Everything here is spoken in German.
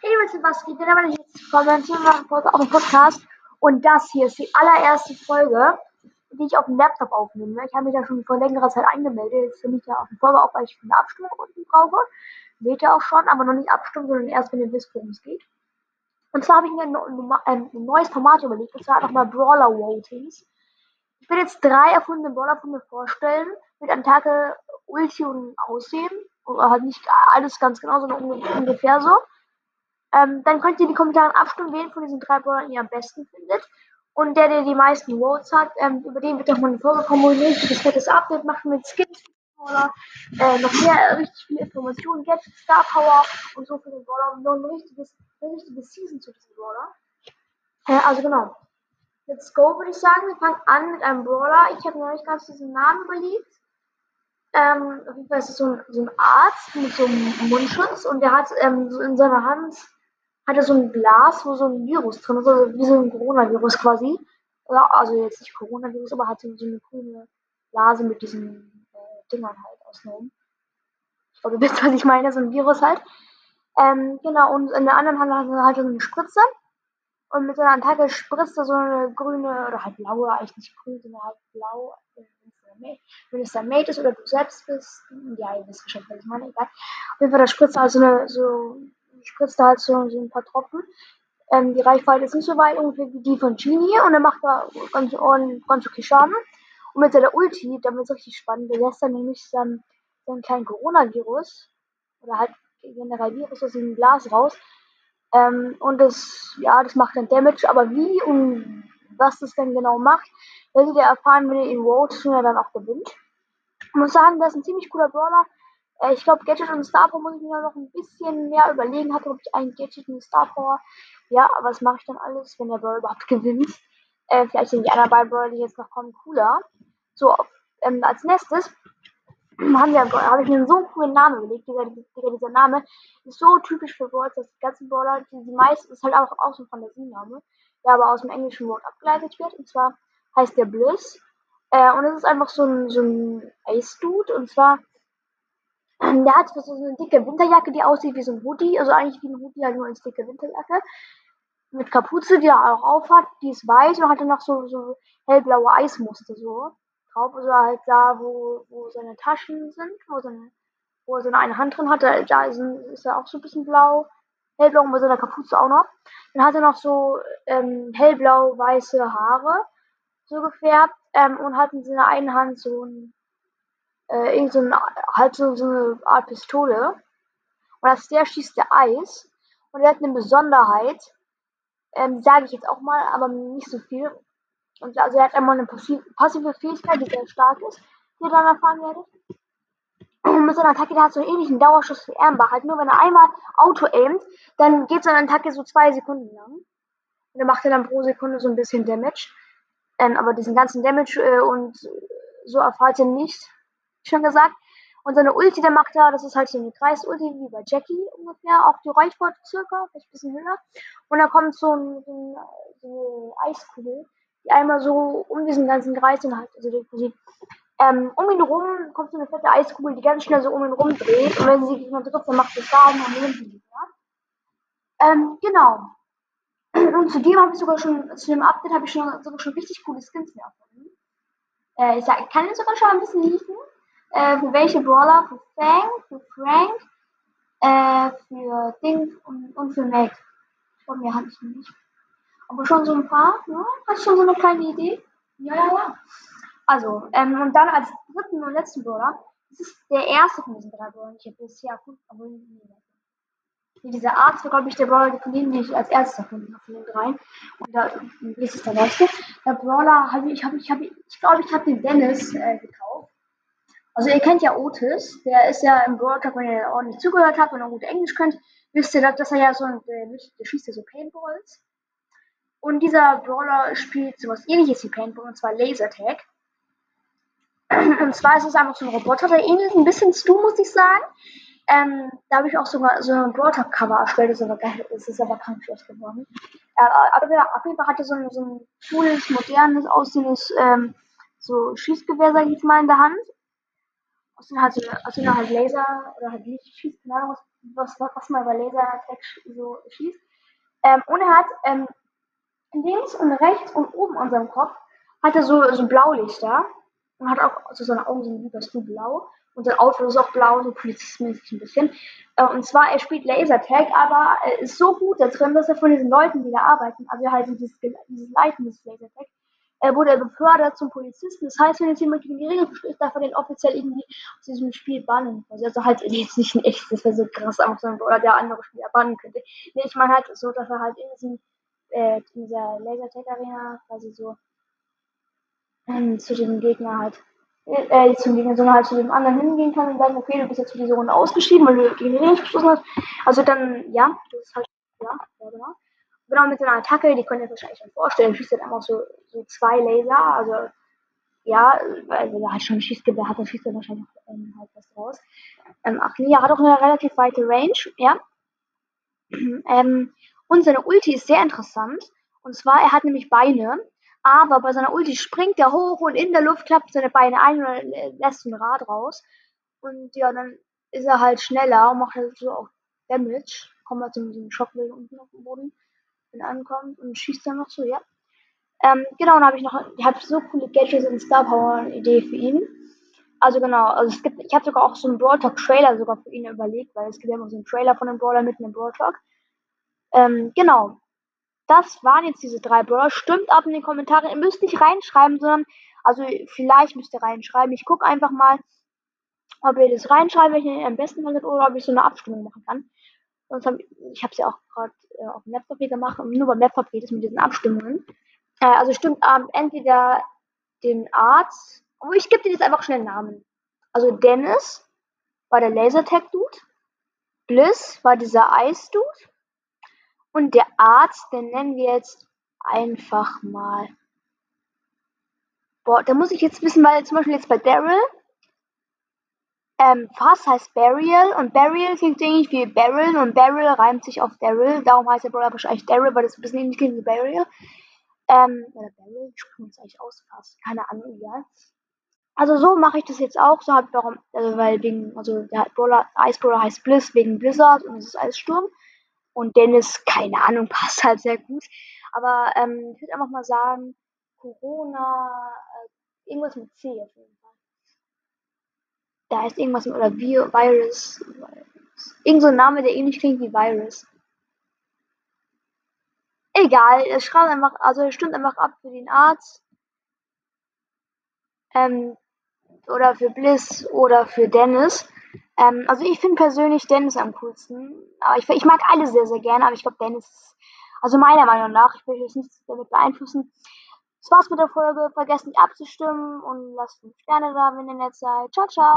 Hey Leute, was geht denn? Aber jetzt kommen zu einer Folge auf dem Podcast. Und das hier ist die allererste Folge, die ich auf dem Laptop aufnehme. Ich habe mich ja schon vor längerer Zeit angemeldet. Jetzt bin ich ja auf dem Folge auf, weil ich eine Abstimmung unten brauche. Seht ihr auch schon, aber noch nicht abstimmen, sondern erst, wenn ihr wisst, worum es geht. Und zwar habe ich mir ein, ein, ein, neues Format überlegt, und zwar einfach mal Brawler Votings. Ich will jetzt drei erfundene Brawler von mir vorstellen, mit Attacke, Ulti und Aussehen. Oder halt nicht alles ganz genau, sondern ungefähr so. Ähm, dann könnt ihr in die Kommentare abstimmen, wen von diesen drei Brawlern ihr am besten findet. Und der, der die meisten Votes hat, ähm, über den wird doch mal eine Folge kommen, wo ein richtiges fettes Update machen mit Skins oder äh, noch mehr äh, richtig viele Informationen, Gadgets, Star Power und so für den Brawler und noch ein richtiges, eine richtige Season zu diesem Brawler. Äh, also genau. Let's go, würde ich sagen. Wir fangen an mit einem Brawler. Ich habe noch nicht ganz diesen Namen überlegt. Ähm, auf jeden Fall ist es so ein, so ein Arzt mit so einem Mundschutz und der hat ähm, so in seiner Hand hat er so ein Glas, wo so ein Virus drin ist, also wie so ein Coronavirus quasi. Also jetzt nicht Coronavirus, aber hat so eine grüne Blase mit diesen äh, Dingern halt außenrum. Ich glaube, ihr wisst, was ich meine, so ein Virus halt. Ähm, genau, und in der anderen Hand hat er halt so eine Spritze. Und mit seiner Attacke spritzt er so eine grüne, oder halt blaue, eigentlich nicht grün, sondern halt blau. Wenn es dein Mate ist oder du selbst bist, ja, ihr wisst schon, was ich meine, egal. Auf jeden Fall, da spritzt er halt so eine, so spritzt da halt so, so ein paar Tropfen. Ähm, die Reichweite ist nicht so weit ungefähr wie die von Genie und er macht da ganz, ganz okay Schaden. Und mit seiner Ulti, damit ist richtig spannend, der lässt dann nämlich seinen, seinen kleinen Coronavirus oder halt generell Virus aus dem Glas raus. Ähm, und das, ja, das macht dann Damage, aber wie und was das denn genau macht, werdet ihr erfahren, wenn ihr ihn votet und er dann auch gewinnt. Ich muss sagen, das ist ein ziemlich cooler Brawler. Äh, ich glaube, Gadget und Star Power muss ich mir noch ein bisschen mehr überlegen. Hatte wirklich ein Gadget und Star Power. Ja, was mache ich dann alles, wenn der Brawl überhaupt gewinnt? Äh, vielleicht sind die anderen beiden Brawler, die jetzt noch kommen, cooler. So, ähm, als nächstes habe ich mir so einen coolen Namen überlegt. Dieser, dieser, dieser Name ist so typisch für Brawls, dass die ganzen Brawler, die, die meisten, ist halt auch, auch so ein Fantasiename, der aber aus dem englischen Wort abgeleitet wird. Und zwar heißt der Bliss. Äh, und es ist einfach so ein, so ein Ace-Dude. Und zwar der hat so eine dicke Winterjacke, die aussieht wie so ein Hoodie. Also eigentlich wie ein Hoodie, halt nur als dicke Winterjacke. Mit Kapuze, die er auch aufhat. Die ist weiß und hat dann noch so, so hellblaue Eismuster so drauf. Also halt da, wo, wo seine Taschen sind, wo, seine, wo er seine eine Hand drin hat. Da, da ist, ist er auch so ein bisschen blau. Hellblau und bei seiner Kapuze auch noch. Dann hat er noch so ähm, hellblau-weiße Haare so gefärbt ähm, und hat in seiner einen Hand so ein äh, irgend so ein, halt so, so eine Art Pistole. Und als der schießt der Eis. Und er hat eine Besonderheit. Ähm, sage ich jetzt auch mal, aber nicht so viel. Und also er hat einmal eine passive Fähigkeit, die sehr stark ist, die ihr dann erfahren werdet. Und mit seiner Attacke, der hat so einen ähnlichen Dauerschuss wie Amber. Halt nur wenn er einmal Auto-aimt, dann geht seine Attacke so zwei Sekunden lang. Und er macht dann pro Sekunde so ein bisschen Damage. Ähm, aber diesen ganzen Damage äh, und so erfahrt ihr nicht schon gesagt. Und seine Ulti, der macht er, das ist halt so eine Kreis-Ulti, wie bei Jackie ungefähr. Auch die Reichweite circa, vielleicht ein bisschen höher. Und da kommt so, ein, so, ein, so eine Eiskugel, die einmal so um diesen ganzen Kreis und halt, also die, ähm, um ihn rum kommt so eine fette Eiskugel, die ganz schnell so um ihn rum dreht. Und wenn sie sich mal trifft, dann macht sie Schaden und nimmt sie ja. Ähm, genau. Und zudem habe ich sogar schon, zu dem Update habe ich schon, sogar schon richtig coole Skins mehr erfunden. Äh, ich, sag, kann jetzt sogar schon ein bisschen liegen. Äh, für welche Brawler? Für Fang, für Frank, äh, für Ding und, und für Meg. Von mir hatte ich nicht. Aber schon so ein paar, ne? Hast du schon so eine kleine Idee? Ja, ja, ja. Also, ähm, und dann als dritten und letzten Brawler, das ist der erste von diesen drei Brawlern. Ich habe bisher erfunden, aber nie wie dieser Arzt war, glaube ich, der Brawler, von dem ich als erfunden habe, von den dreien. Und da ist es der letzte. Der Brawler habe ich, habe ich, habe ich, ich glaube, ich habe den Dennis äh, gekauft. Also ihr kennt ja Otis, der ist ja im Brawl Talk, wenn ihr ordentlich zugehört habt und auch gut Englisch könnt, wisst ihr, dass er ja so ein, der, schießt ja so Paintballs. Und dieser Brawler spielt sowas ähnliches wie Paintball, und zwar Lasertag. Und zwar ist es einfach so ein Roboter, der ähnelt ein bisschen Stu, muss ich sagen. Ähm, da habe ich auch sogar so ein Brawl Talk Cover erstellt, das ist aber das ist aber geworden. Äh, aber auf jeden Fall hatte so ein, so ein cooles, modernes, aussehendes ähm, so Schießgewehr, sag ich jetzt mal, in der Hand. Außerdem halt, so, halt Laser oder halt Lichtschieß, keine Ahnung, was was, was man bei Lasertag so schießt. Ähm, und er hat ähm, links und rechts und oben an seinem Kopf hat er so, so Blaulichter und hat auch also seine Augen sind übers du blau und sein Outfit ist auch blau, so polizistmäßig ein bisschen. Äh, und zwar, er spielt Lasertag, aber er ist so gut da drin, dass er von diesen Leuten, die da arbeiten, also halt dieses, dieses Leiten des Lasertag, er wurde befördert zum Polizisten. Das heißt, wenn jetzt jemand gegen die Regeln verstößt, darf er den offiziell irgendwie aus diesem Spiel bannen. Also halt jetzt nicht ein echtes, das wäre so krass auch so, oder der andere Spieler bannen könnte. Nee, ich meine halt so, dass er halt in diesem, äh, dieser Lasertag-Arena quasi so ähm, zu dem Gegner halt, äh, zum Gegner, sondern halt zu dem anderen hingehen kann und sagen, okay, du bist jetzt für diese Runde ausgeschieden, weil du gegen die Regeln verstoßen hast. Also dann, ja, das ist halt, ja, ja genau genau mit so einer Attacke, die könnt ihr euch wahrscheinlich schon vorstellen, schießt dann einfach so, so zwei Laser, also ja, also er hat schon Schießgewehr, hat, dann schießt er wahrscheinlich ähm, halt was raus. Ähm, ach nee, er hat auch eine relativ weite Range, ja. ähm, und seine Ulti ist sehr interessant. Und zwar, er hat nämlich Beine, aber bei seiner Ulti springt er hoch und in der Luft klappt seine Beine ein und lässt ein Rad raus. Und ja, dann ist er halt schneller und macht halt so auch Damage. Kommt halt so mit dem Schockwellen unten auf den Boden er ankommt und schießt dann noch so, ja. Ähm, genau, dann habe ich noch, ich habe so coole Gadgets und Star Power Idee für ihn. Also genau, also es gibt, ich habe sogar auch so einen Brawl Talk Trailer sogar für ihn überlegt, weil es gibt ja immer so einen Trailer von dem Brawler mit einem Brawl Talk. Ähm, genau. Das waren jetzt diese drei Brawler. Stimmt ab in den Kommentaren. Ihr müsst nicht reinschreiben, sondern, also vielleicht müsst ihr reinschreiben. Ich gucke einfach mal, ob ihr das reinschreibt, welche ihr am besten findet, oder ob ich so eine Abstimmung machen kann. Sonst hab, ich habe es ja auch gerade äh, auf dem Laptop hier gemacht und nur beim Laptop geht es mit diesen Abstimmungen. Äh, also stimmt ähm, entweder den Arzt, aber ich gebe dir jetzt einfach schnell einen Namen. Also Dennis war der Lasertag-Dude, Bliss war dieser Eis-Dude und der Arzt, den nennen wir jetzt einfach mal. Boah, da muss ich jetzt wissen, weil zum Beispiel jetzt bei Daryl ähm, Fass heißt Burial und Burial klingt irgendwie wie Barrel und Barrel reimt sich auf Daryl. Darum heißt der Brawler wahrscheinlich Daryl, weil das ein bisschen ähnlich klingt wie Burial. Ähm, oder Barrel, ich spreche es eigentlich aus, Fass. Keine Ahnung, ja. Also so mache ich das jetzt auch. So hab warum, also weil wegen, also der Brawler, Ice Brawler heißt Bliss wegen Blizzard und es ist Eissturm. Und Dennis, keine Ahnung, passt halt sehr gut. Aber ähm, ich würde einfach mal sagen, Corona, äh, irgendwas mit C auf jeden Fall. Da heißt irgendwas oder Vi Virus. Irgend so ein Name, der ähnlich klingt wie Virus. Egal, es schreibt einfach, also es stimmt einfach ab für den Arzt. Ähm, oder für Bliss oder für Dennis. Ähm, also ich finde persönlich Dennis am coolsten. Aber ich, ich mag alle sehr, sehr gerne, aber ich glaube Dennis ist, also meiner Meinung nach, ich will jetzt nichts damit beeinflussen. Das war's mit der Folge. Vergesst nicht abzustimmen und lasst 5 Sterne da, wenn ihr nett seid. Ciao, ciao.